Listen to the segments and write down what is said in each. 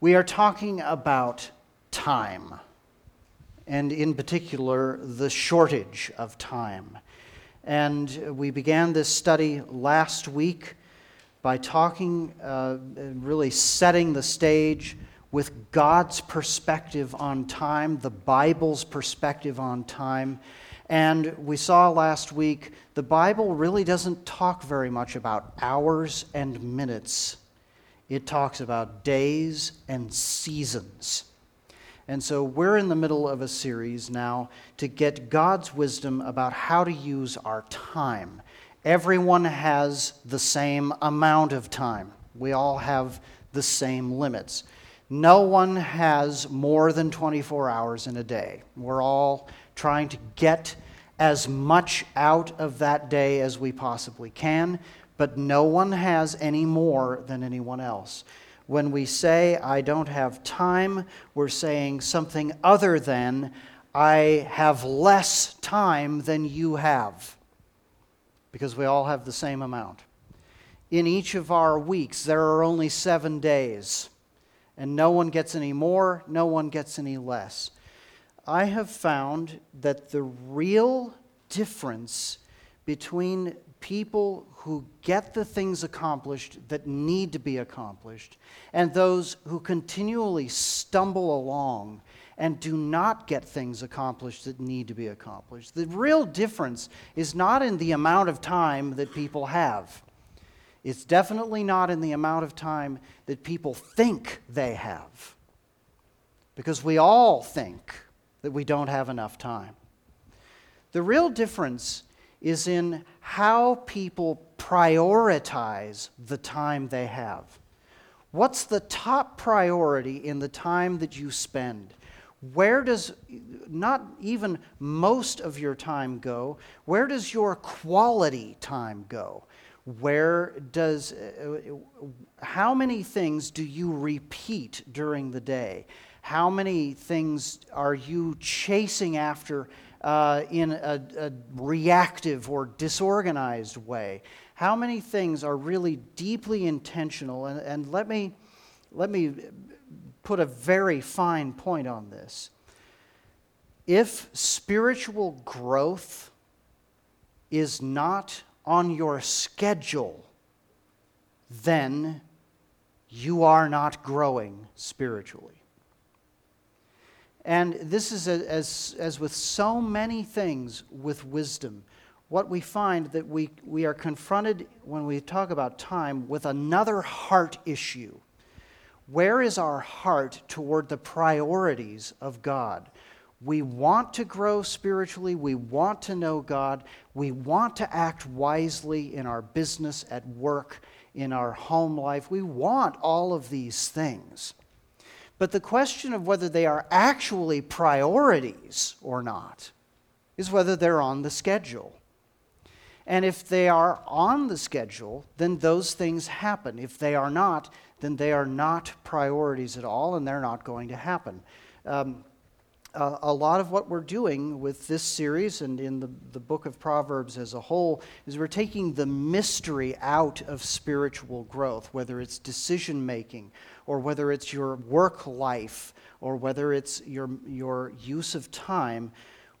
We are talking about time, and in particular, the shortage of time. And we began this study last week by talking, uh, really setting the stage with God's perspective on time, the Bible's perspective on time. And we saw last week the Bible really doesn't talk very much about hours and minutes, it talks about days and seasons. And so we're in the middle of a series now to get God's wisdom about how to use our time. Everyone has the same amount of time, we all have the same limits. No one has more than 24 hours in a day. We're all trying to get as much out of that day as we possibly can, but no one has any more than anyone else. When we say, I don't have time, we're saying something other than, I have less time than you have, because we all have the same amount. In each of our weeks, there are only seven days and no one gets any more, no one gets any less. I have found that the real difference between people who get the things accomplished that need to be accomplished and those who continually stumble along and do not get things accomplished that need to be accomplished. The real difference is not in the amount of time that people have. It's definitely not in the amount of time that people think they have. Because we all think that we don't have enough time. The real difference is in how people prioritize the time they have. What's the top priority in the time that you spend? Where does not even most of your time go? Where does your quality time go? Where does, uh, how many things do you repeat during the day? How many things are you chasing after uh, in a, a reactive or disorganized way? How many things are really deeply intentional? And, and let, me, let me put a very fine point on this. If spiritual growth is not on your schedule, then you are not growing spiritually. And this is a, as, as with so many things with wisdom, what we find that we, we are confronted when we talk about time with another heart issue. Where is our heart toward the priorities of God? We want to grow spiritually. We want to know God. We want to act wisely in our business, at work, in our home life. We want all of these things. But the question of whether they are actually priorities or not is whether they're on the schedule. And if they are on the schedule, then those things happen. If they are not, then they are not priorities at all, and they're not going to happen. Um, uh, a lot of what we're doing with this series and in the, the book of Proverbs as a whole is we're taking the mystery out of spiritual growth, whether it's decision making or whether it's your work life or whether it's your, your use of time.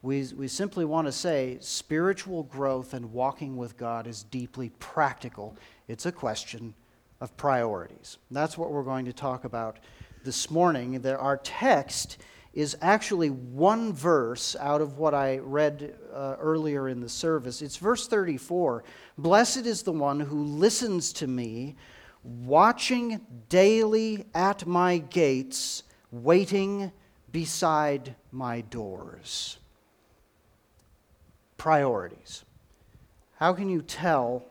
We, we simply want to say spiritual growth and walking with God is deeply practical. It's a question of priorities. That's what we're going to talk about this morning. There, our text is actually one verse out of what I read uh, earlier in the service. It's verse 34 Blessed is the one who listens to me, watching daily at my gates, waiting beside my doors. Priorities. How can you tell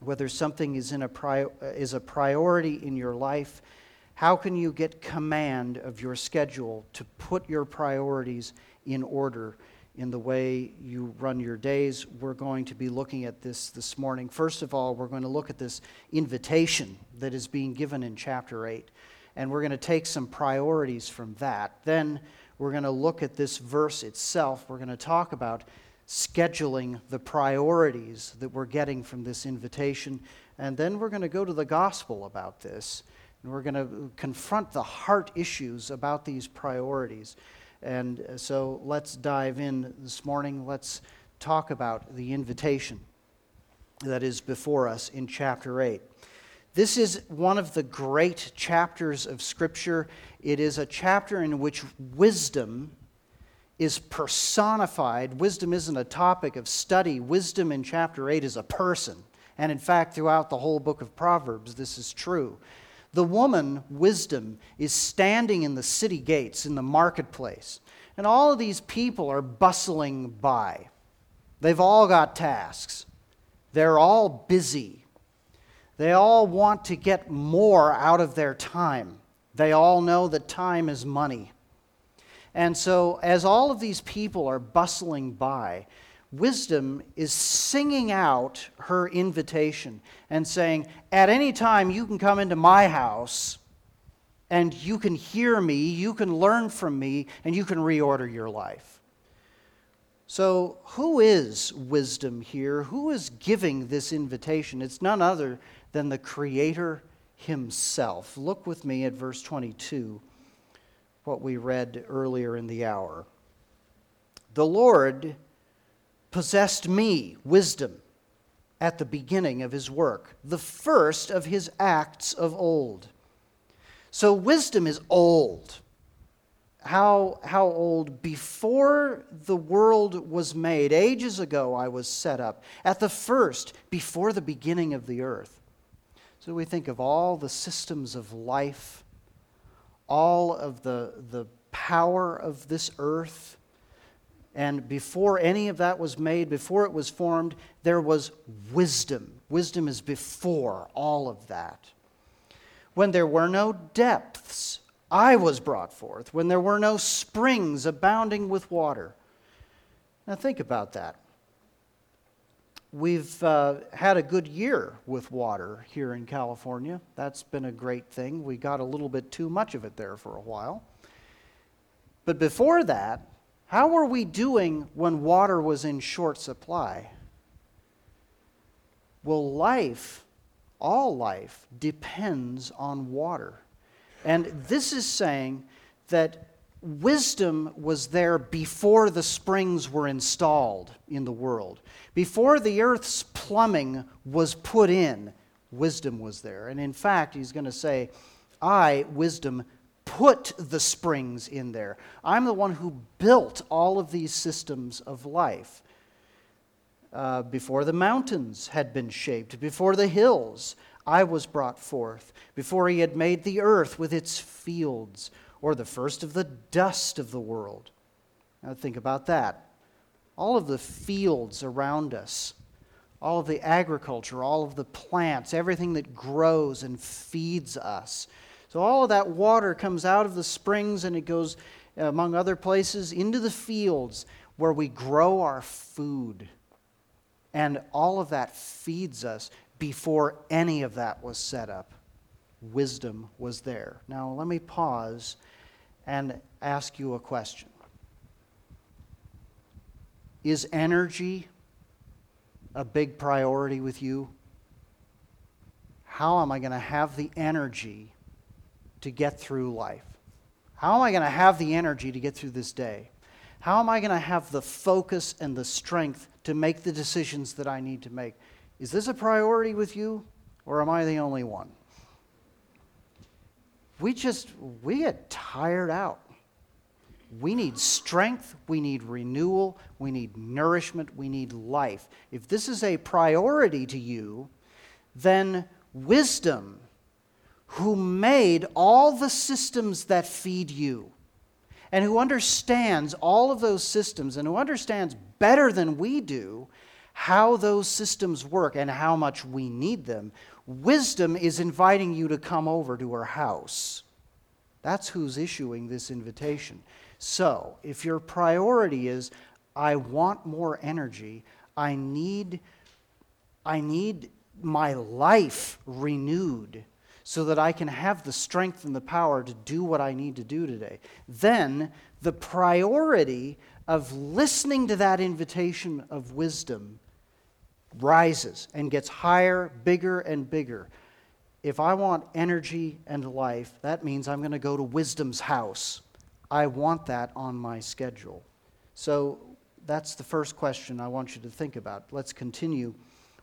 whether something is, in a, is a priority in your life? How can you get command of your schedule to put your priorities in order in the way you run your days? We're going to be looking at this this morning. First of all, we're going to look at this invitation that is being given in chapter 8, and we're going to take some priorities from that. Then we're going to look at this verse itself. We're going to talk about scheduling the priorities that we're getting from this invitation. And then we're going to go to the gospel about this And we're going to confront the heart issues about these priorities. And uh, so let's dive in this morning. Let's talk about the invitation that is before us in chapter 8. This is one of the great chapters of Scripture. It is a chapter in which wisdom is personified. Wisdom isn't a topic of study, wisdom in chapter 8 is a person. And in fact, throughout the whole book of Proverbs, this is true. The woman, wisdom, is standing in the city gates, in the marketplace. And all of these people are bustling by. They've all got tasks, they're all busy. They all want to get more out of their time. They all know that time is money. And so, as all of these people are bustling by, wisdom is singing out her invitation and saying, At any time, you can come into my house and you can hear me, you can learn from me, and you can reorder your life. So, who is wisdom here? Who is giving this invitation? It's none other than the Creator Himself. Look with me at verse 22 what we read earlier in the hour. The Lord possessed me, wisdom, at the beginning of his work, the first of his acts of old. So wisdom is old. How, how old? Before the world was made, ages ago I was set up, at the first, before the beginning of the earth. So we think of all the systems of life all of the, the power of this earth. And before any of that was made, before it was formed, there was wisdom. Wisdom is before all of that. When there were no depths, I was brought forth. When there were no springs abounding with water. Now think about that we've uh, had a good year with water here in California. That's been a great thing. We got a little bit too much of it there for a while. But before that, how were we doing when water was in short supply? Well, life, all life, depends on water. And this is saying that wisdom was there before the springs were installed in the world. Before the earth's plumbing was put in, wisdom was there. And in fact, he's going to say, I, wisdom, put the springs in there. I'm the one who built all of these systems of life. Uh, before the mountains had been shaped, before the hills, I was brought forth. Before he had made the earth with its fields, or the first of the dust of the world. Now think about that. All of the fields around us, all of the agriculture, all of the plants, everything that grows and feeds us. So all of that water comes out of the springs and it goes, uh, among other places, into the fields where we grow our food. And all of that feeds us before any of that was set up. Wisdom was there. Now, let me pause and ask you a question Is energy a big priority with you? How am I going to have the energy to get through life? How am I going to have the energy to get through this day? How am I going to have the focus and the strength to make the decisions that I need to make? Is this a priority with you, or am I the only one? we just we get tired out we need strength we need renewal we need nourishment we need life if this is a priority to you then wisdom who made all the systems that feed you and who understands all of those systems and who understands better than we do how those systems work and how much we need them Wisdom is inviting you to come over to her house. That's who's issuing this invitation. So, if your priority is, I want more energy, I need, I need my life renewed so that I can have the strength and the power to do what I need to do today, then the priority of listening to that invitation of wisdom rises and gets higher, bigger, and bigger. if I want energy and life, that means I'm going to go to wisdom's house. I want that on my schedule. So that's the first question I want you to think about. Let's continue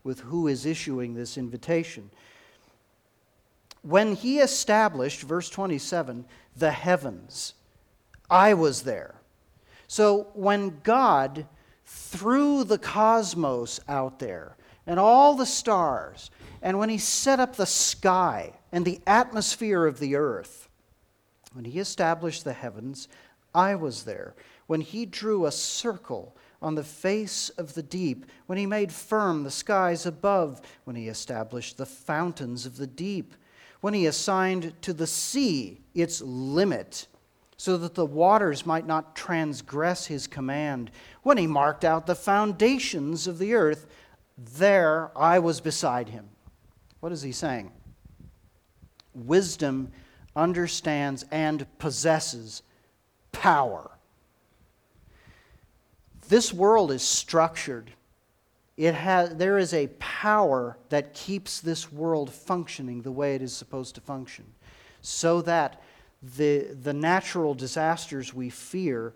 with who is issuing this invitation. When he established, verse 27, the heavens, I was there. So when God threw the cosmos out there and all the stars, and when he set up the sky and the atmosphere of the earth, when he established the heavens, I was there. When he drew a circle on the face of the deep, when he made firm the skies above, when he established the fountains of the deep, when he assigned to the sea its limit, so that the waters might not transgress his command, when he marked out the foundations of the earth, there I was beside him. What is he saying? Wisdom understands and possesses power. This world is structured. It has, there is a power that keeps this world functioning the way it is supposed to function, so that the, the natural disasters we fear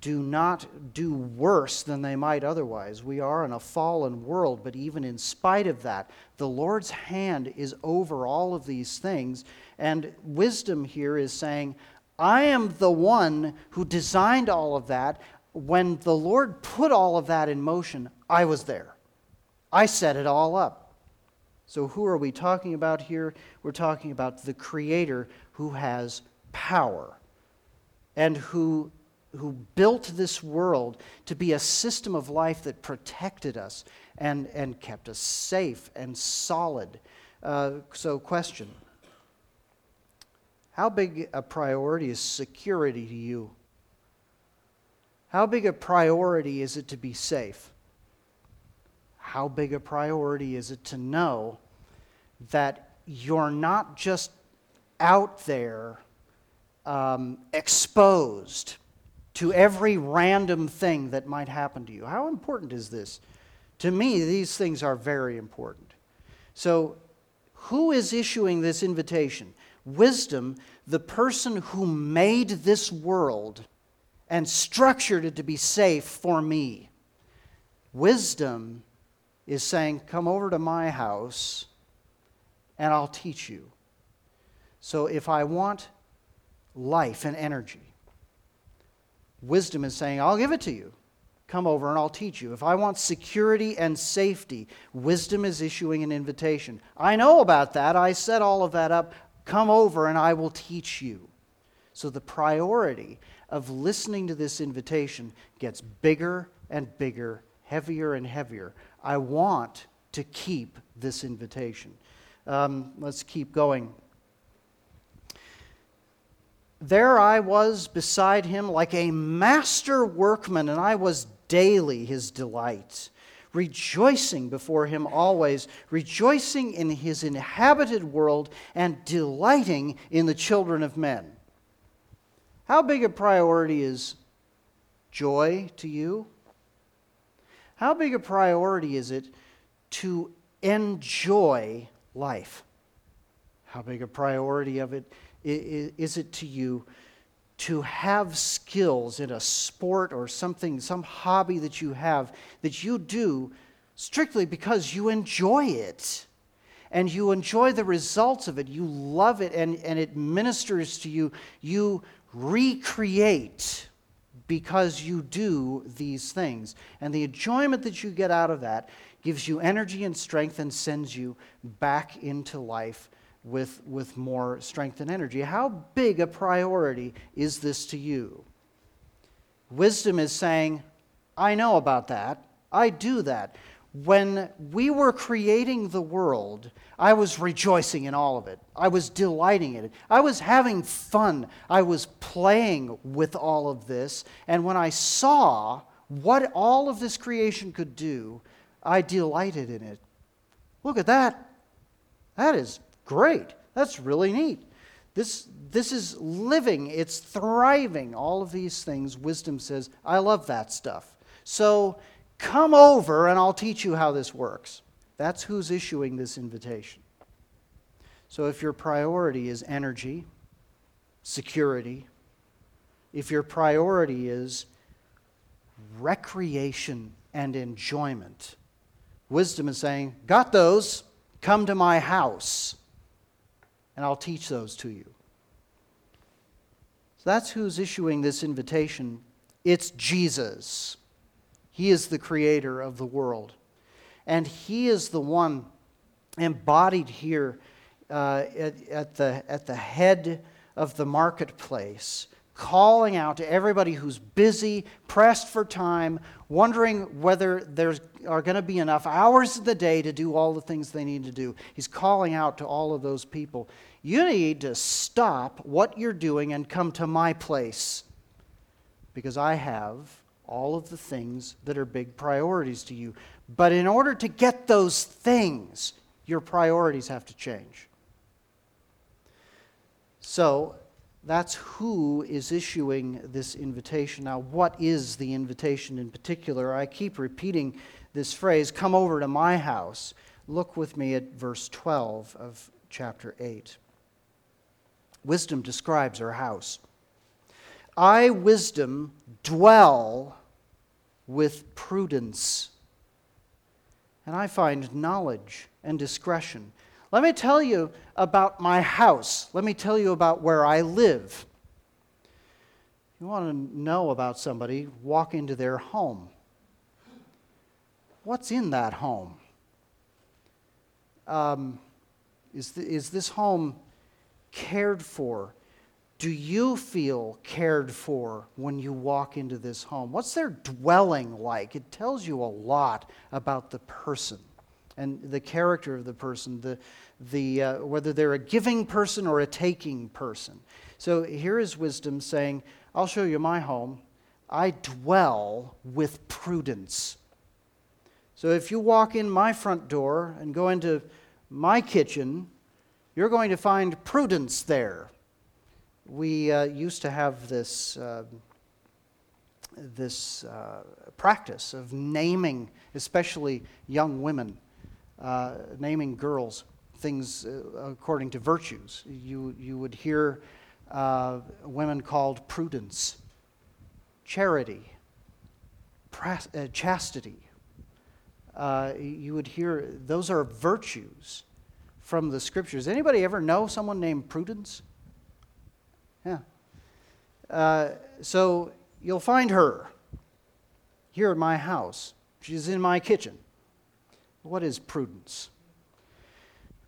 do not do worse than they might otherwise. We are in a fallen world, but even in spite of that, the Lord's hand is over all of these things. And wisdom here is saying, I am the one who designed all of that. When the Lord put all of that in motion, I was there. I set it all up. So, who are we talking about here? We're talking about the Creator who has power and who who built this world to be a system of life that protected us and, and kept us safe and solid. Uh, so, question How big a priority is security to you? How big a priority is it to be safe? How big a priority is it to know that you're not just out there um, exposed? to every random thing that might happen to you. How important is this? To me, these things are very important. So, who is issuing this invitation? Wisdom, the person who made this world and structured it to be safe for me. Wisdom is saying, Come over to my house and I'll teach you. So, if I want life and energy, Wisdom is saying, I'll give it to you. Come over and I'll teach you. If I want security and safety, wisdom is issuing an invitation. I know about that. I set all of that up. Come over and I will teach you. So the priority of listening to this invitation gets bigger and bigger, heavier and heavier. I want to keep this invitation. Um, let's keep going. There I was beside him like a master workman, and I was daily his delight, rejoicing before him always, rejoicing in his inhabited world, and delighting in the children of men. How big a priority is joy to you? How big a priority is it to enjoy life? How big a priority of it is it to you to have skills in a sport or something, some hobby that you have that you do strictly because you enjoy it? and you enjoy the results of it. You love it and, and it ministers to you. You recreate because you do these things. And the enjoyment that you get out of that gives you energy and strength and sends you back into life with, with more strength and energy. How big a priority is this to you? Wisdom is saying, I know about that. I do that. When we were creating the world, I was rejoicing in all of it. I was delighting in it. I was having fun. I was playing with all of this. And when I saw what all of this creation could do, I delighted in it. Look at that. That is Great. That's really neat. This, this is living, it's thriving. All of these things, wisdom says, I love that stuff. So come over and I'll teach you how this works. That's who's issuing this invitation. So if your priority is energy, security, if your priority is recreation and enjoyment, wisdom is saying, Got those, come to my house, and I'll teach those to you. So that's who's issuing this invitation. It's Jesus. He is the creator of the world. And He is the one embodied here uh, at, at, the, at the head of the marketplace, calling out to everybody who's busy, pressed for time, wondering whether there are going to be enough hours of the day to do all the things they need to do. He's calling out to all of those people. You need to stop what you're doing and come to my place because I have all of the things that are big priorities to you. But in order to get those things, your priorities have to change. So that's who is issuing this invitation. Now, what is the invitation in particular? I keep repeating this phrase come over to my house. Look with me at verse 12 of chapter 8. Wisdom describes her house. I, wisdom, dwell with prudence, and I find knowledge and discretion. Let me tell you about my house. Let me tell you about where I live. You want to know about somebody, walk into their home. What's in that home? Um, is, the, is this home cared for? Do you feel cared for when you walk into this home? What's their dwelling like? It tells you a lot about the person and the character of the person, the, the, uh, whether they're a giving person or a taking person. So here is wisdom saying, I'll show you my home. I dwell with prudence. So if you walk in my front door and go into my kitchen, you're going to find prudence there. We uh, used to have this, uh, this uh, practice of naming, especially young women, uh, naming girls things uh, according to virtues. You, you would hear uh, women called prudence, charity, pras- chastity. You would hear those are virtues from the scriptures. Anybody ever know someone named Prudence? Yeah. Uh, so you'll find her here at my house. She's in my kitchen. What is prudence?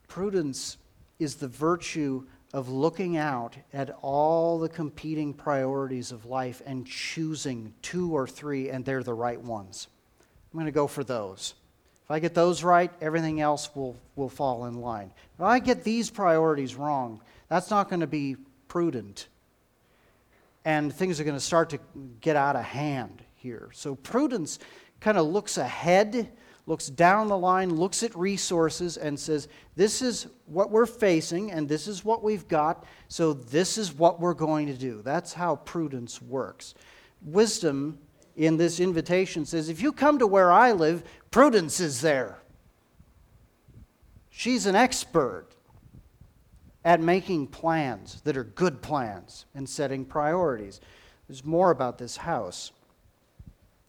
Prudence is the virtue of looking out at all the competing priorities of life and choosing two or three, and they're the right ones. I'm going to go for those. If I get those right, everything else will, will fall in line. If I get these priorities wrong, that's not going to be prudent. And things are going to start to get out of hand here. So prudence kind of looks ahead looks down the line, looks at resources, and says, This is what we're facing, and this is what we've got, so this is what we're going to do. That's how prudence works. Wisdom in this invitation says, If you come to where I live, prudence is there. She's an expert at making plans that are good plans and setting priorities. There's more about this house.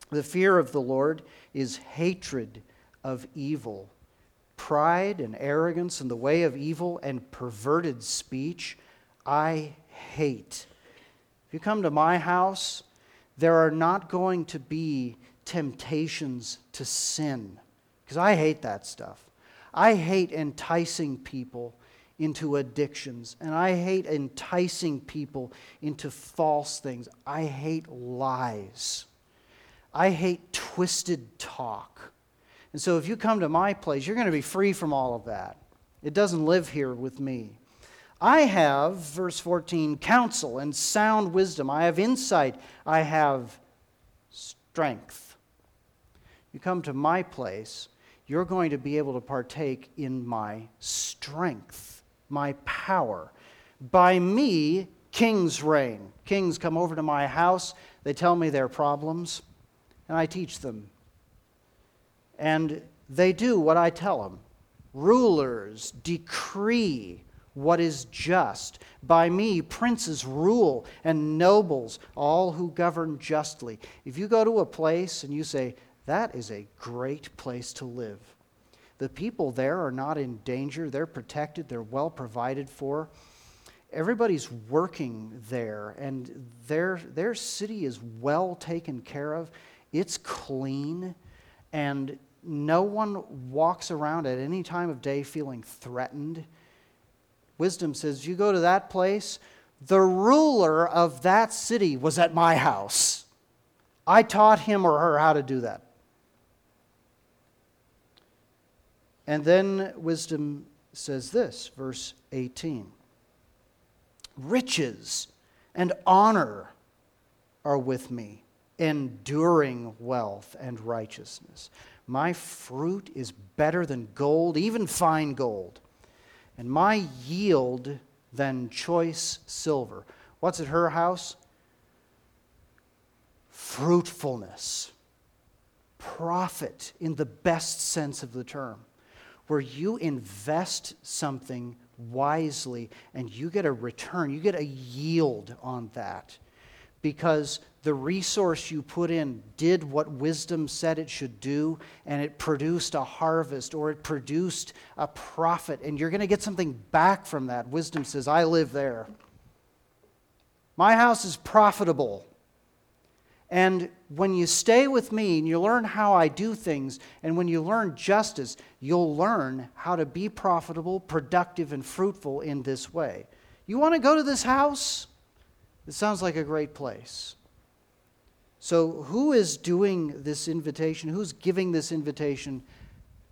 The fear of the Lord is hatred of evil. Pride and arrogance and the way of evil and perverted speech, I hate. If you come to my house, there are not going to be temptations to sin, because I hate that stuff. I hate enticing people into addictions, and I hate enticing people into false things. I hate lies. I hate twisted talk. And so if you come to my place, you're going to be free from all of that. It doesn't live here with me. I have, verse 14, counsel and sound wisdom. I have insight. I have strength. You come to my place, you're going to be able to partake in my strength, my power. By me, kings reign. Kings come over to my house, they tell me their problems, and I teach them and they do what I tell them. Rulers decree what is just. By me, princes rule and nobles, all who govern justly. If you go to a place and you say, that is a great place to live, the people there are not in danger, they're protected, they're well provided for. Everybody's working there, and their, their city is well taken care of. It's clean, and no one walks around at any time of day feeling threatened Wisdom says, You go to that place, the ruler of that city was at my house. I taught him or her how to do that. And then wisdom says this, verse 18 Riches and honor are with me, enduring wealth and righteousness. My fruit is better than gold, even fine gold and my yield than choice silver. What's at her house? Fruitfulness, profit in the best sense of the term, where you invest something wisely and you get a return, you get a yield on that because the resource you put in did what wisdom said it should do, and it produced a harvest or it produced a profit, and you're going to get something back from that. Wisdom says, I live there. My house is profitable. And when you stay with me and you learn how I do things, and when you learn justice, you'll learn how to be profitable, productive, and fruitful in this way. You want to go to this house? It sounds like a great place. So, who is doing this invitation? Who's giving this invitation?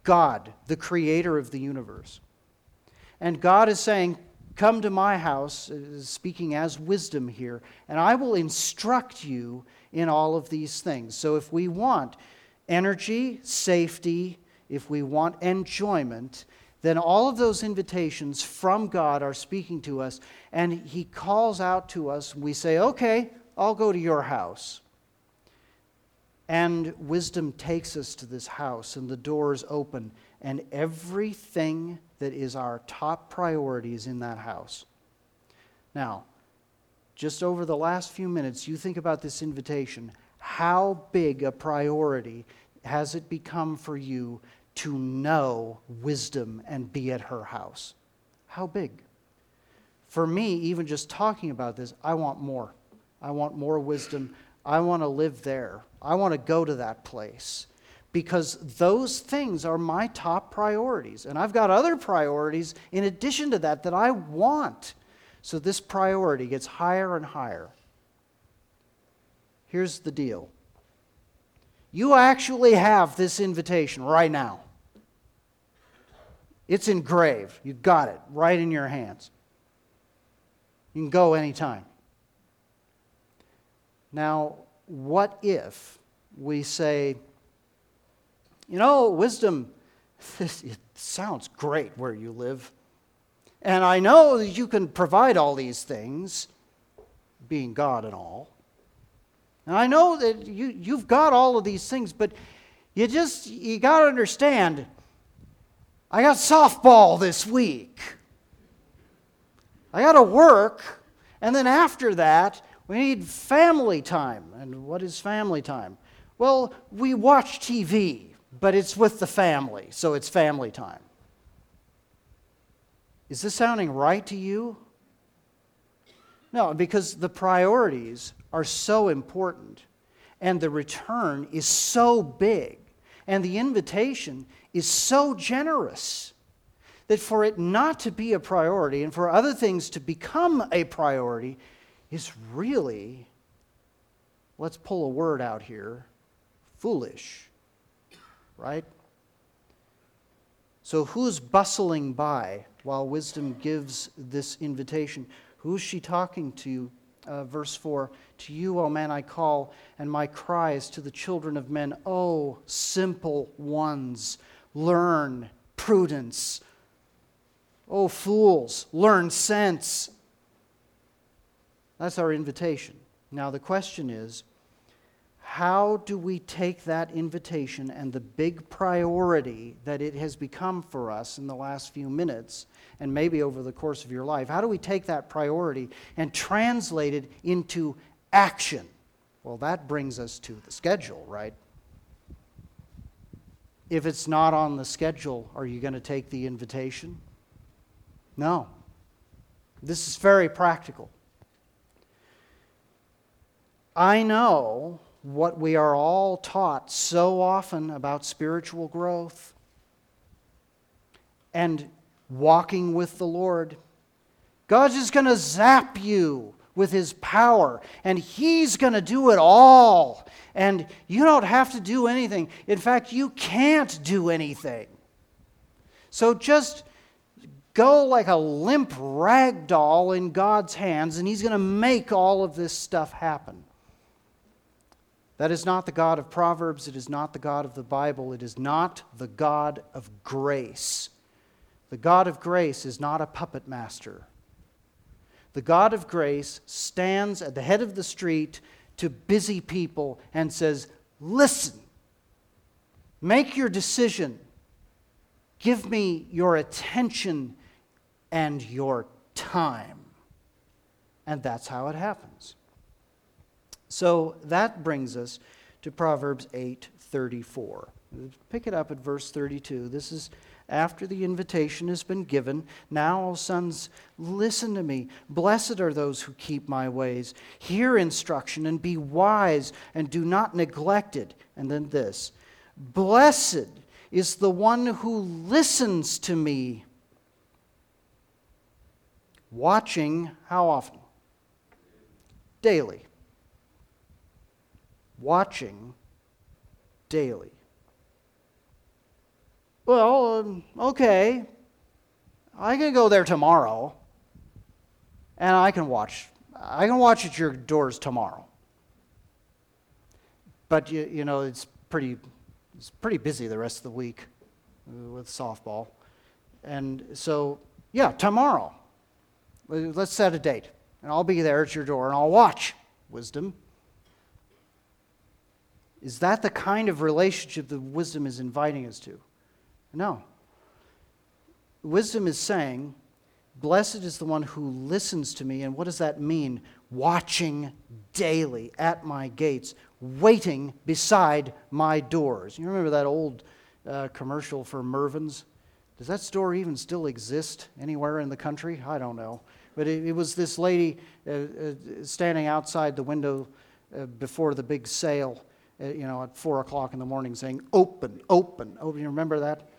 God, the creator of the universe. And God is saying, Come to my house, uh, speaking as wisdom here, and I will instruct you in all of these things. So, if we want energy, safety, if we want enjoyment, then all of those invitations from God are speaking to us, and He calls out to us. We say, Okay, I'll go to your house. And wisdom takes us to this house, and the doors open, and everything that is our top priority is in that house. Now, just over the last few minutes, you think about this invitation. How big a priority has it become for you to know wisdom and be at her house? How big? For me, even just talking about this, I want more. I want more wisdom. I want to live there. I want to go to that place because those things are my top priorities. And I've got other priorities in addition to that that I want. So this priority gets higher and higher. Here's the deal you actually have this invitation right now. It's engraved. You got it right in your hands. You can go anytime. Now, what if we say, you know, wisdom, it sounds great where you live. And I know that you can provide all these things, being God and all. And I know that you, you've got all of these things, but you just, you got to understand, I got softball this week. I got to work. And then after that, we need family time. And what is family time? Well, we watch TV, but it's with the family, so it's family time. Is this sounding right to you? No, because the priorities are so important, and the return is so big, and the invitation is so generous that for it not to be a priority and for other things to become a priority is really, let's pull a word out here, foolish, right? So, who's bustling by while wisdom gives this invitation? Who's she talking to? Uh, verse 4 To you, O man, I call, and my cries to the children of men, O simple ones, learn prudence. O fools, learn sense. That's our invitation. Now, the question is how do we take that invitation and the big priority that it has become for us in the last few minutes and maybe over the course of your life? How do we take that priority and translate it into action? Well, that brings us to the schedule, right? If it's not on the schedule, are you going to take the invitation? No. This is very practical. I know what we are all taught so often about spiritual growth and walking with the Lord. God's just going to zap you with His power, and He's going to do it all. And you don't have to do anything. In fact, you can't do anything. So just go like a limp rag doll in God's hands, and He's going to make all of this stuff happen. That is not the God of Proverbs. It is not the God of the Bible. It is not the God of grace. The God of grace is not a puppet master. The God of grace stands at the head of the street to busy people and says, Listen, make your decision. Give me your attention and your time. And that's how it happens. So that brings us to Proverbs 8:34. Pick it up at verse 32. This is after the invitation has been given. Now, sons, listen to me. Blessed are those who keep my ways. Hear instruction and be wise and do not neglect it. And then this Blessed is the one who listens to me. Watching how often? Daily watching daily. Well, um, okay, I can go there tomorrow, and I can watch. I can watch at your doors tomorrow. But you, you know, it's pretty, it's pretty busy the rest of the week with softball, and so yeah, tomorrow. Let's set a date, and I'll be there at your door, and I'll watch. Wisdom. Is that the kind of relationship that wisdom is inviting us to? No. Wisdom is saying, Blessed is the one who listens to me. And what does that mean? Watching daily at my gates, waiting beside my doors. You remember that old uh, commercial for Mervyn's? Does that store even still exist anywhere in the country? I don't know. But it, it was this lady uh, uh, standing outside the window uh, before the big sale you know, at four o'clock in the morning saying, open, open, open. You remember that?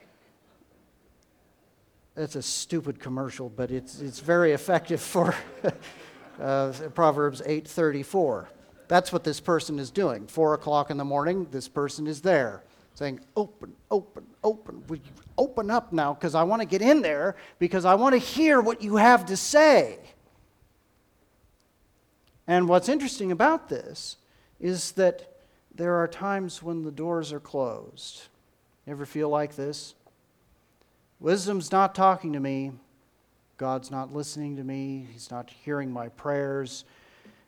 That's a stupid commercial, but it's, it's very effective for uh, Proverbs 8.34. That's what this person is doing. Four o'clock in the morning, this person is there saying, open, open, open. Will you open up now? Because I want to get in there because I want to hear what you have to say. And what's interesting about this is that there are times when the doors are closed. Ever feel like this? Wisdom's not talking to me. God's not listening to me. He's not hearing my prayers.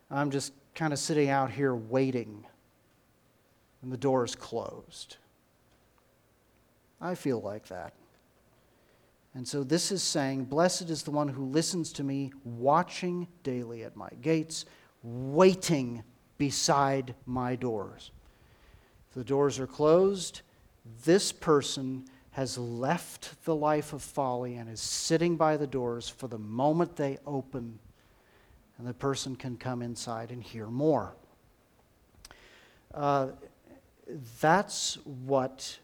I'm just kind of sitting out here waiting, and the door is closed. I feel like that. And so this is saying, Blessed is the one who listens to me, watching daily at my gates, waiting beside my doors. The doors are closed, this person has left the life of folly and is sitting by the doors for the moment they open, and the person can come inside and hear more. Uh, that's what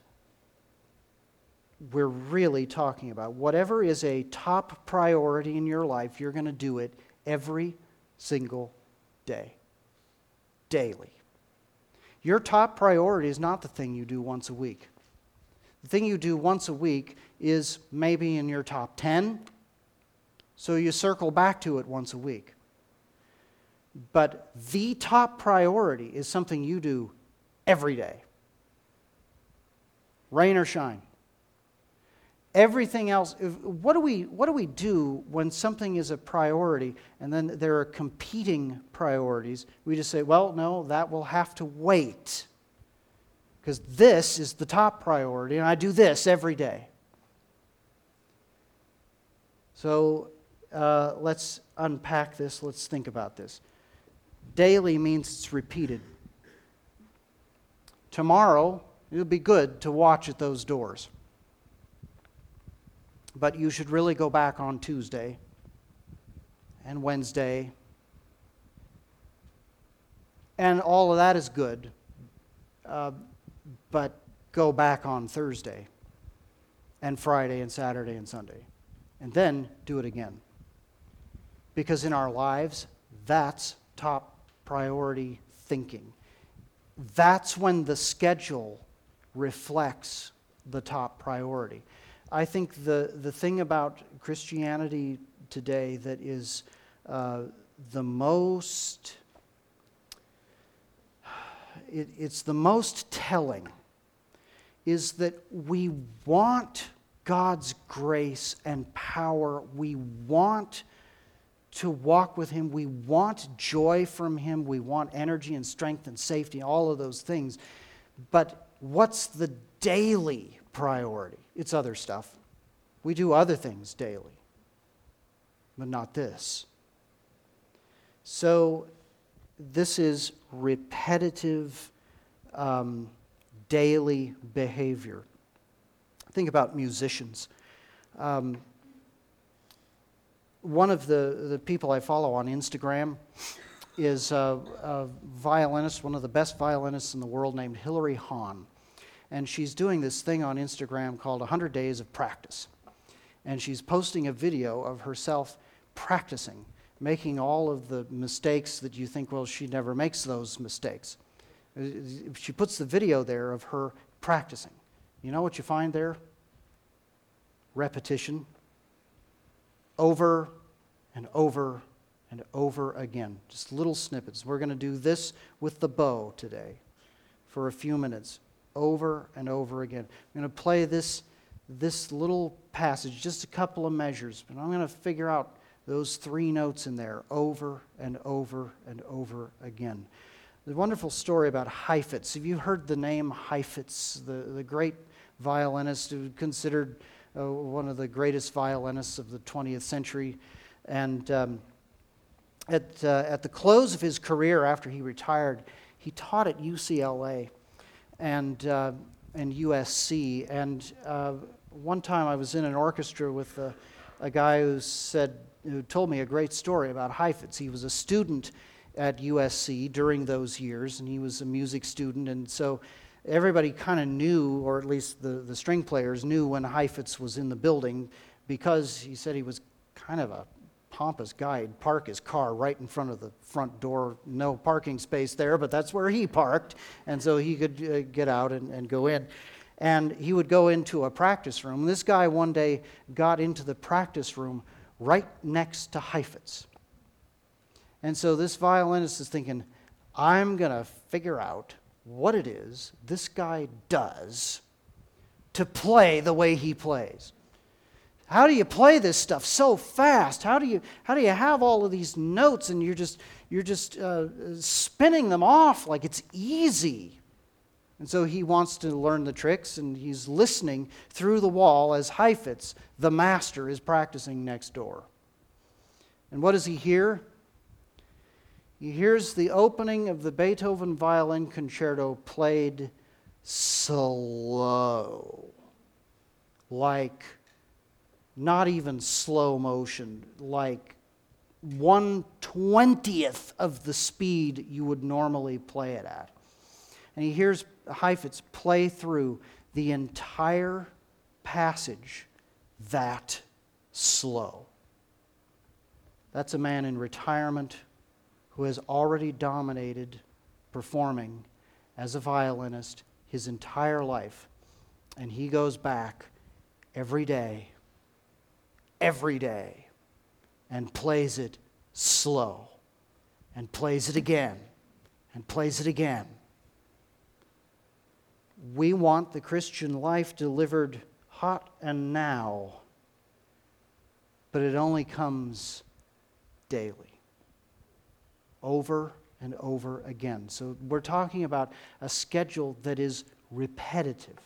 we're really talking about. Whatever is a top priority in your life, you're going to do it every single day daily. Your top priority is not the thing you do once a week. The thing you do once a week is maybe in your top 10, so you circle back to it once a week. But the top priority is something you do every day, rain or shine. Everything else what do we what do we do when something is a priority and then there are competing priorities? We just say well no that will have to wait because this is the top priority and i do this every day. So uh, let's unpack this. Let's think about this. Daily means it's repeated. Tomorrow it'll be good to watch at those doors but you should really go back on Tuesday and Wednesday. And all of that is good, uh, but go back on Thursday and Friday and Saturday and Sunday. And then do it again. Because in our lives, that's top priority thinking. That's when the schedule reflects the top priority. I think the, the thing about Christianity today that is uh, the most, it, it's the most telling is that we want God's grace and power. We want to walk with Him. We want joy from Him. We want energy and strength and safety, all of those things. But what's the daily priority? It's other stuff. We do other things daily, but not this. So, this is repetitive, um, daily behavior. Think about musicians. Um, one of the, the people I follow on Instagram is a, a, violinist, one of the best violinists in the world, named Hilary Hahn and she's doing this thing on Instagram called 100 Days of Practice. And she's posting a video of herself practicing, making all of the mistakes that you think, well, she never makes those mistakes. Uh, she puts the video there of her practicing. You know what you find there? Repetition. Over and over and over again. Just little snippets. We're going to do this with the bow today for a few minutes over and over again. I'm going to play this, this little passage, just a couple of measures, but I'm going to figure out those three notes in there over and over and over again. The wonderful story about Heifetz. Have you heard the name Heifetz, the, the great violinist who considered uh, one of the greatest violinists of the 20th century? And um, at, uh, at the close of his career, after he retired, he taught at UCLA and, uh, and USC. And uh, one time I was in an orchestra with a, a, guy who said, who told me a great story about Heifetz. He was a student at USC during those years, and he was a music student, and so everybody kind of knew, or at least the, the string players knew when Heifetz was in the building because he said he was kind of a pompous guy. He'd park his car right in front of the front door. No parking space there, but that's where he parked. And so he could uh, get out and, and go in. And he would go into a practice room. This guy one day got into the practice room right next to Heifetz. And so this violinist is thinking, I'm going to figure out what it is this guy does to play the way he plays. How do you play this stuff so fast? How do you, how do you have all of these notes and you're just, you're just uh, spinning them off like it's easy? And so he wants to learn the tricks and he's listening through the wall as Heifetz, the master, is practicing next door. And what does he hear? He hears the opening of the Beethoven violin concerto played slow, like not even slow motion, like one twentieth of the speed you would normally play it at. And he hears Heifetz play through the entire passage that slow. That's a man in retirement who has already dominated performing as a violinist his entire life. And he goes back every day every day and plays it slow and plays it again and plays it again. We want the Christian life delivered hot and now, but it only comes daily, over and over again. So we're talking about a schedule that is repetitive.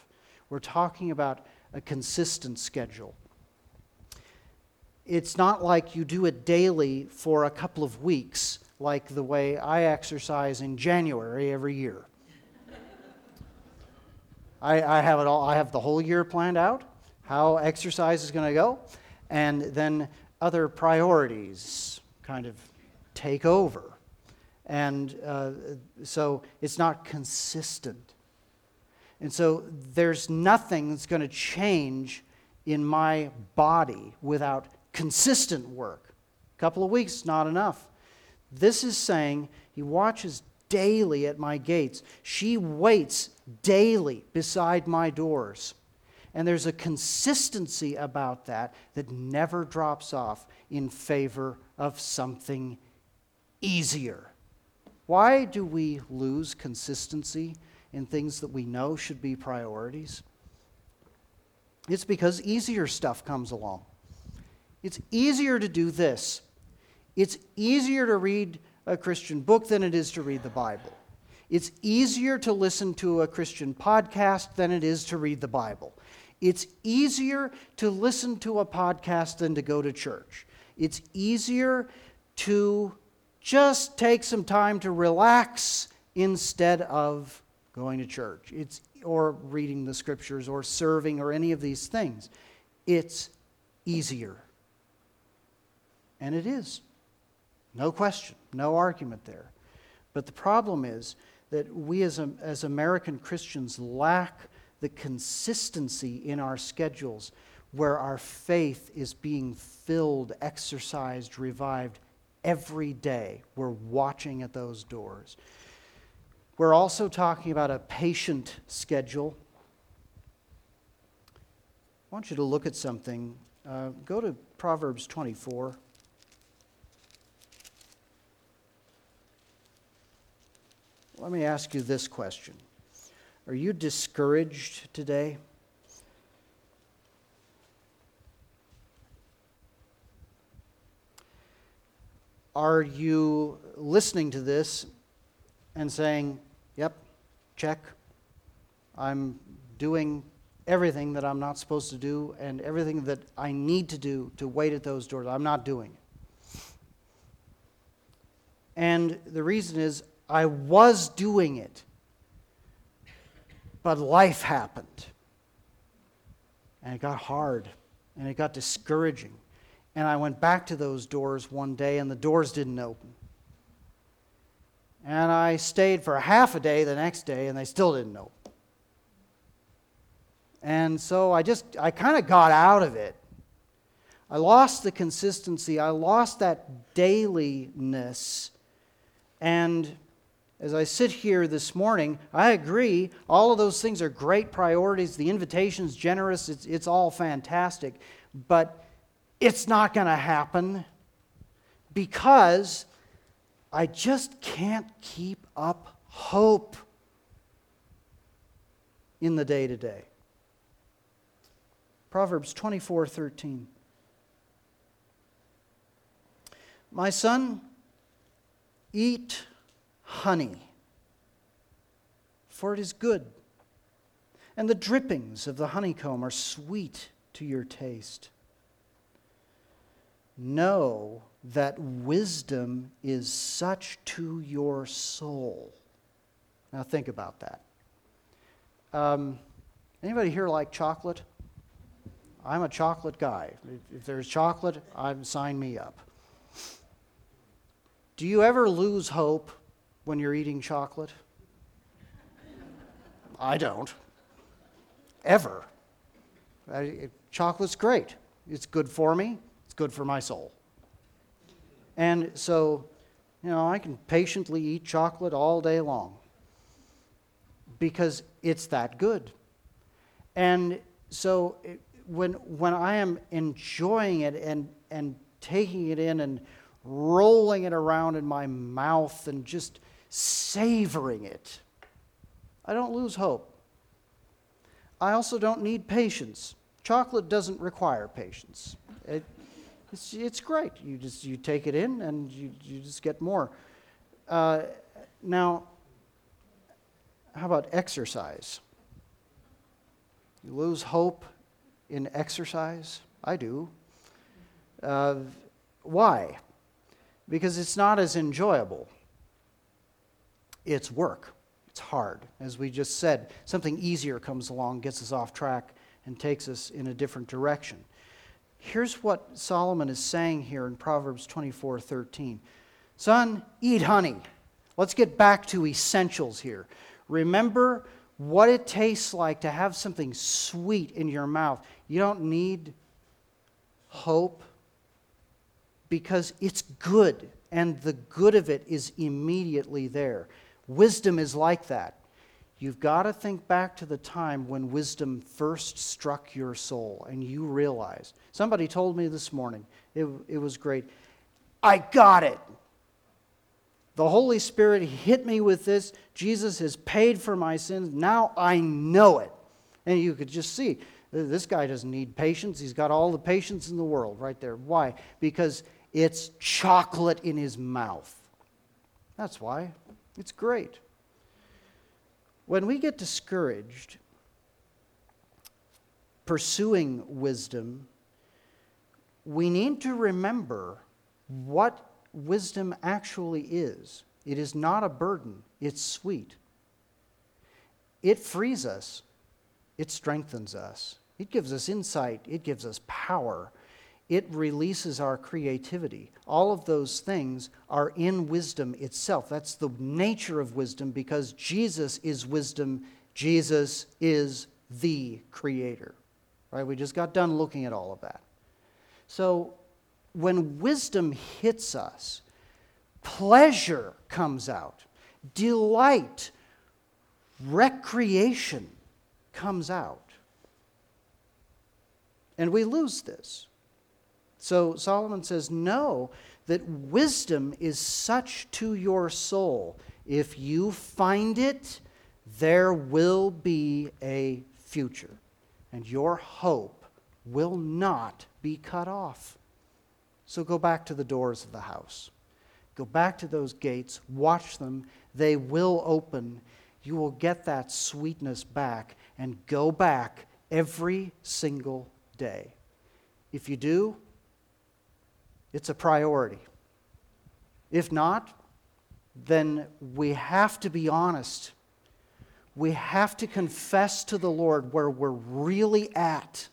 We're talking about a consistent schedule. It's not like you do it daily for a couple of weeks, like the way I exercise in January every year. I, I have it all, I have the whole year planned out, how exercise is going to go, and then other priorities kind of take over. And uh, so it's not consistent. And so there's nothing that's going to change in my body without consistent work. A couple of weeks, not enough. This is saying he watches daily at my gates. She waits daily beside my doors. And there's a consistency about that that never drops off in favor of something easier. Why do we lose consistency in things that we know should be priorities? It's because easier stuff comes along. It's easier to do this. It's easier to read a Christian book than it is to read the Bible. It's easier to listen to a Christian podcast than it is to read the Bible. It's easier to listen to a podcast than to go to church. It's easier to just take some time to relax instead of going to church. It's or reading the scriptures or serving or any of these things. It's easier. And it is. No question, no argument there. But the problem is that we as, as American Christians lack the consistency in our schedules where our faith is being filled, exercised, revived every day. We're watching at those doors. We're also talking about a patient schedule. I want you to look at something. Uh, go to Proverbs 24. Let me ask you this question Are you discouraged today? Are you listening to this and saying, Yep, check. I'm doing everything that I'm not supposed to do and everything that I need to do to wait at those doors. I'm not doing it. And the reason is I was doing it, but life happened. And it got hard, and it got discouraging. And I went back to those doors one day, and the doors didn't open. And I stayed for half a day the next day, and they still didn't open. And so I just, I kind of got out of it. I lost the consistency, I lost that dailiness. And as I sit here this morning, I agree, all of those things are great priorities. The invitation's generous, it's, it's all fantastic. But it's not going to happen because I just can't keep up hope in the day to day. Proverbs 24 13. My son, eat honey, for it is good, and the drippings of the honeycomb are sweet to your taste. Know that wisdom is such to your soul. Now think about that. Um, anybody here like chocolate? I'm a chocolate guy. If, there's chocolate, I'm sign me up. Do you ever lose hope when you're eating chocolate? I don't. Ever. I, chocolate's great. It's good for me, it's good for my soul. And so, you know, I can patiently eat chocolate all day long because it's that good. And so, it, when, when I am enjoying it and, and taking it in and rolling it around in my mouth and just savoring it. I don't lose hope. I also don't need patience. Chocolate doesn't require patience. It, it's, it's great. You just you take it in and you, you just get more. Uh, now, how about exercise? You lose hope in exercise? I do. Uh, why? Because it's not as enjoyable. It's work. It's hard. As we just said, something easier comes along, gets us off track, and takes us in a different direction. Here's what Solomon is saying here in Proverbs 24 13. Son, eat honey. Let's get back to essentials here. Remember what it tastes like to have something sweet in your mouth. You don't need hope because it's good, and the good of it is immediately there. Wisdom is like that. You've got to think back to the time when wisdom first struck your soul and you realized. Somebody told me this morning, it, it was great. I got it. The Holy Spirit hit me with this. Jesus has paid for my sins. Now I know it. And you could just see this guy doesn't need patience. He's got all the patience in the world right there. Why? Because it's chocolate in his mouth. That's why. It's great. When we get discouraged pursuing wisdom, we need to remember what wisdom actually is. It is not a burden, it's sweet. It frees us, it strengthens us, it gives us insight, it gives us power, it releases our creativity. All of those things are in wisdom itself. That's the nature of wisdom because Jesus is wisdom, Jesus is the creator. Right? We just got done looking at all of that. So when wisdom hits us, pleasure comes out, delight, recreation comes out. And we lose this. So Solomon says, Know that wisdom is such to your soul. If you find it, there will be a future, and your hope will not be cut off. So go back to the doors of the house. Go back to those gates, watch them. They will open. You will get that sweetness back and go back every single day. If you do, it's a priority. If not, then we have to be honest. We have to confess to the Lord where we're really at.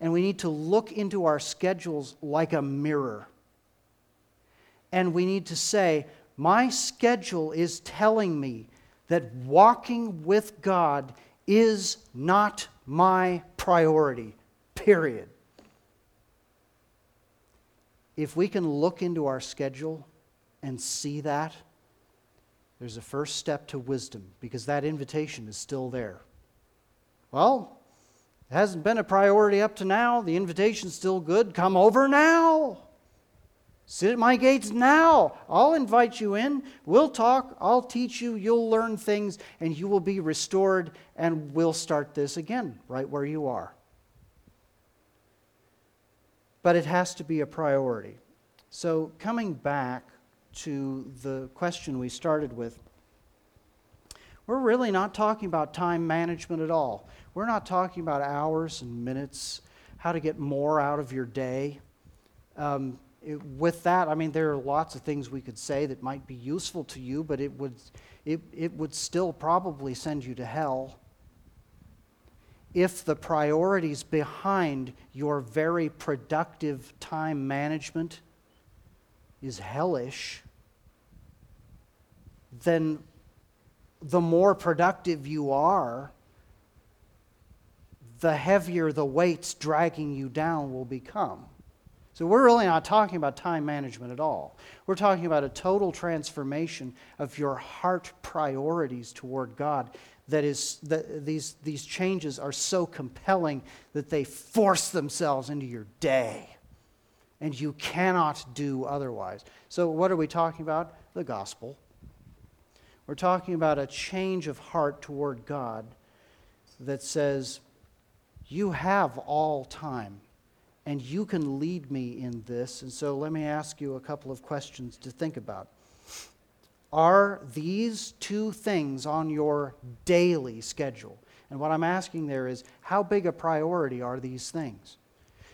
And we need to look into our schedules like a mirror and we need to say, My schedule is telling me that walking with God is not my priority, period. If we can look into our schedule and see that, there's a first step to wisdom because that invitation is still there. Well, it hasn't been a priority up to now. The invitation's still good. Come over now. Sit at my gates now. I'll invite you in. We'll talk. I'll teach you. You'll learn things, and you will be restored, and we'll start this again right where you are. But it has to be a priority. So, coming back to the question we started with, we're really not talking about time management at all. We're not talking about hours and minutes, how to get more out of your day. Um, it, with that, I mean, there are lots of things we could say that might be useful to you, but it would, it, it would still probably send you to hell if the priorities behind your very productive time management is hellish, then the more productive you are, the heavier the weights dragging you down will become. So we're really not talking about time management at all. We're talking about a total transformation of your heart priorities toward God. That is, that these, these changes are so compelling that they force themselves into your day. And you cannot do otherwise. So, what are we talking about? The gospel. We're talking about a change of heart toward God that says, You have all time, and you can lead me in this. And so let me ask you a couple of questions to think about. Are these two things on your daily schedule? And what I'm asking there is, how big a priority are these things?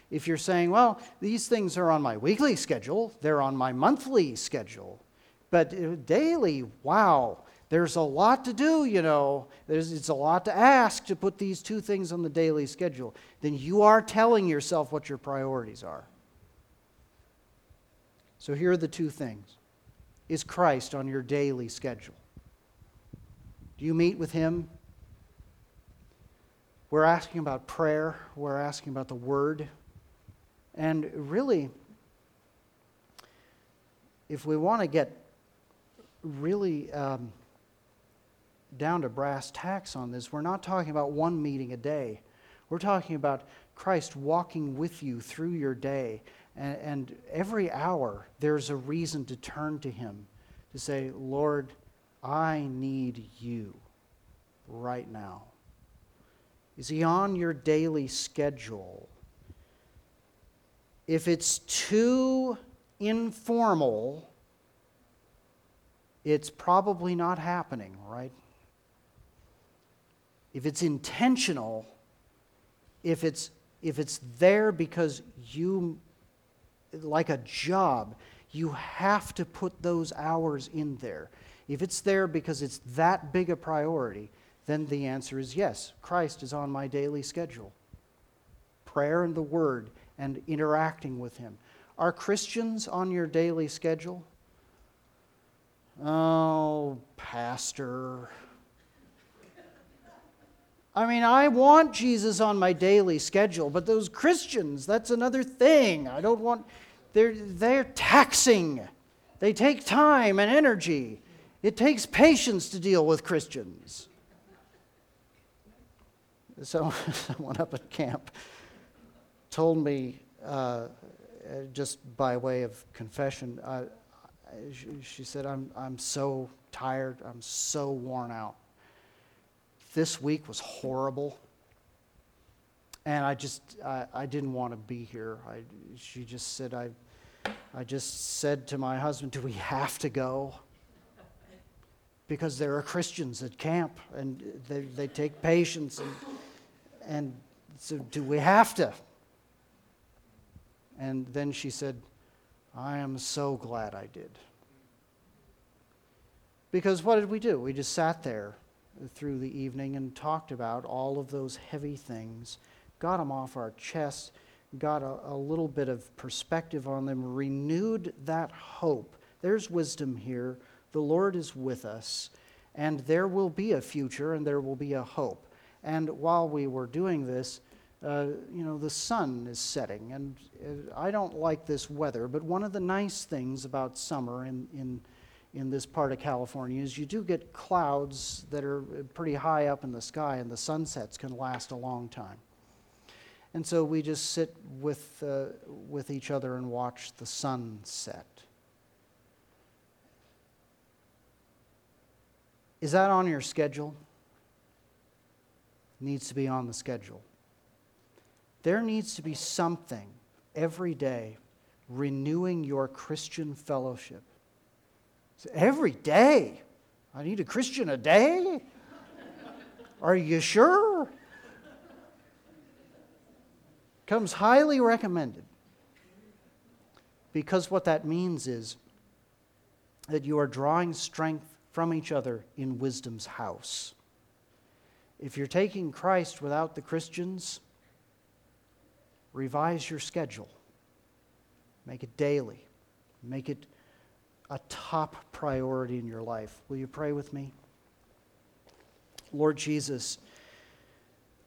If you're saying, well, these things are on my weekly schedule, they're on my monthly schedule, but uh, daily, wow, there's a lot to do, you know. There's, it's a lot to ask to put these two things on the daily schedule. Then you are telling yourself what your priorities are. So here are the two things Is Christ on your daily schedule? Do you meet with Him? We're asking about prayer, we're asking about the Word. And really, if we want to get really um, down to brass tacks on this, we're not talking about one meeting a day. We're talking about Christ walking with you through your day. And, and every hour, there's a reason to turn to Him to say, Lord, I need you right now. Is He on your daily schedule? if it's too informal, it's probably not happening, right? If it's intentional, if it's if it's there because you like a job, you have to put those hours in there. If it's there because it's that big a priority, then the answer is yes, Christ is on my daily schedule. Prayer and the Word and interacting with Him. Are Christians on your daily schedule? Oh, Pastor. I mean, I want Jesus on my daily schedule, but those Christians, that's another thing. I don't want, they're, they're taxing. They take time and energy. It takes patience to deal with Christians. So, someone up at camp told me, uh, just by way of confession, uh, she, she said, I'm, I'm so tired, I'm so worn out. This week was horrible. And I just, I, I didn't want to be here. I, she just said, I, I just said to my husband, Do we have to go? Because there are Christians at camp and they, they take patience. And, and so, do we have to? And then she said, I am so glad I did. Because what did we do? We just sat there through the evening and talked about all of those heavy things, got them off our chest, got a, a little bit of perspective on them, renewed that hope. There's wisdom here. The Lord is with us, and there will be a future and there will be a hope. And while we were doing this, uh, you know, the sun is setting. And uh, I don't like this weather, but one of the nice things about summer in, in, in this part of California is you do get clouds that are pretty high up in the sky, and the sunsets can last a long time. And so we just sit with, uh, with each other and watch the sun set. Is that on your schedule? Needs to be on the schedule. There needs to be something every day renewing your Christian fellowship. Every day? I need a Christian a day? Are you sure? Comes highly recommended. Because what that means is that you are drawing strength from each other in wisdom's house. If you're taking Christ without the Christians, revise your schedule. Make it daily. Make it a top priority in your life. Will you pray with me? Lord Jesus,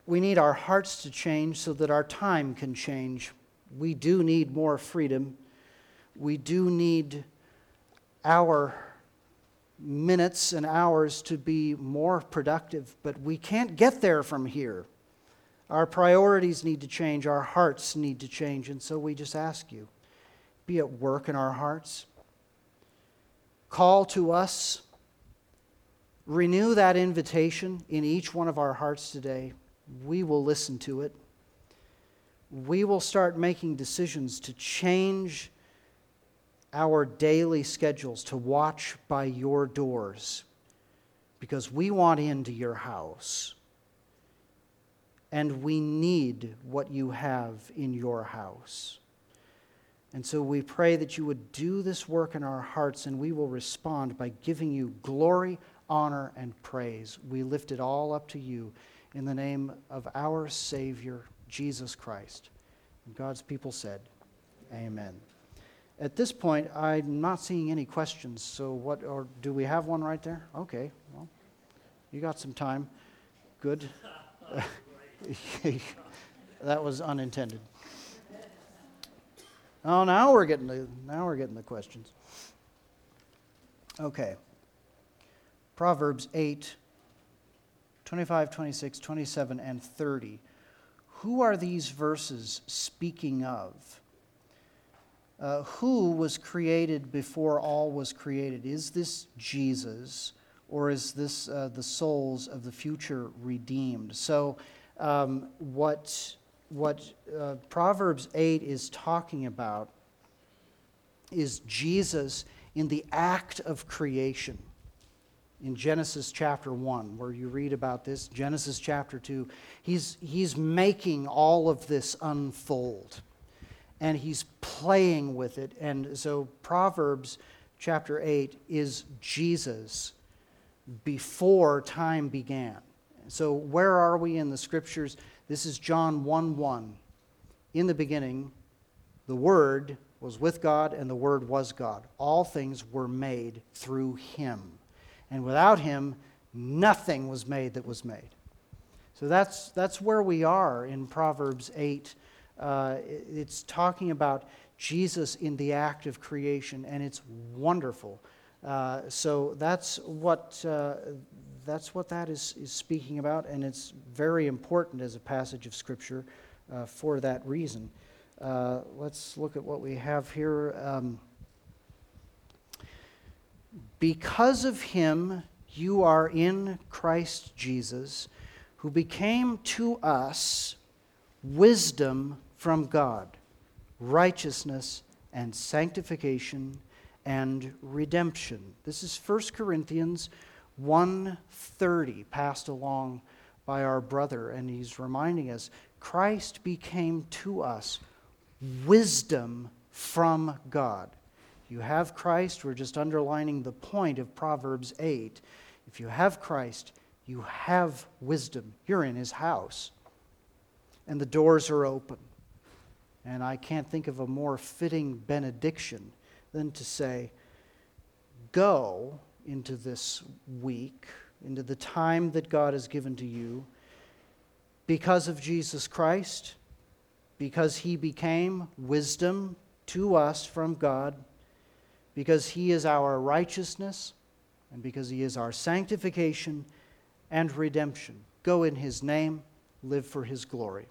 we need our hearts to change so that our time can change. We do need more freedom. We do need our minutes and hours to be more productive, but we can't get there from here. Our priorities need to change, our hearts need to change, and so we just ask you be at work in our hearts. Call to us. Renew that invitation in each one of our hearts today. We will listen to it. we will start making decisions to change our daily schedules to watch by your doors because we want into your house. And we need what you have in your house. And so we pray that you would do this work in our hearts, and we will respond by giving you glory, honor, and praise. We lift it all up to you in the name of our Savior, Jesus Christ. And God's people said, Amen. At this point, I'm not seeing any questions. So, what, or do we have one right there? Okay, well, you got some time. Good. that was unintended. Oh, now we're getting the now we're getting the questions. Okay. Proverbs 8 25, 26, 27 and 30. Who are these verses speaking of? Uh, who was created before all was created? Is this Jesus, or is this uh, the souls of the future redeemed? So, um, what what uh, Proverbs 8 is talking about is Jesus in the act of creation. In Genesis chapter 1, where you read about this, Genesis chapter 2, he's, he's making all of this unfold and he's playing with it. And so, Proverbs chapter 8 is Jesus before time began. So, where are we in the scriptures? This is John 1 1. In the beginning, the Word was with God, and the Word was God. All things were made through Him. And without Him, nothing was made that was made. So that's, that's where we are in Proverbs 8. Uh, it's talking about Jesus in the act of creation, and it's wonderful. Uh, so that's what, uh, that's what that is, is speaking about, and it's very important as a passage of Scripture uh, for that reason. Uh, let's look at what we have here. Um, because of him, you are in Christ Jesus, who became to us wisdom from God, righteousness and sanctification and redemption. This is 1 Corinthians 1:30 passed along by our brother and he's reminding us Christ became to us wisdom from God. You have Christ, we're just underlining the point of Proverbs 8. If you have Christ, you have wisdom. You're in his house, and the doors are open. And I can't think of a more fitting benediction than to say, Go into this week, into the time that God has given to you, because of Jesus Christ, because he became wisdom to us from God, because he is our righteousness, and because he is our sanctification and redemption. Go in his name, live for his glory.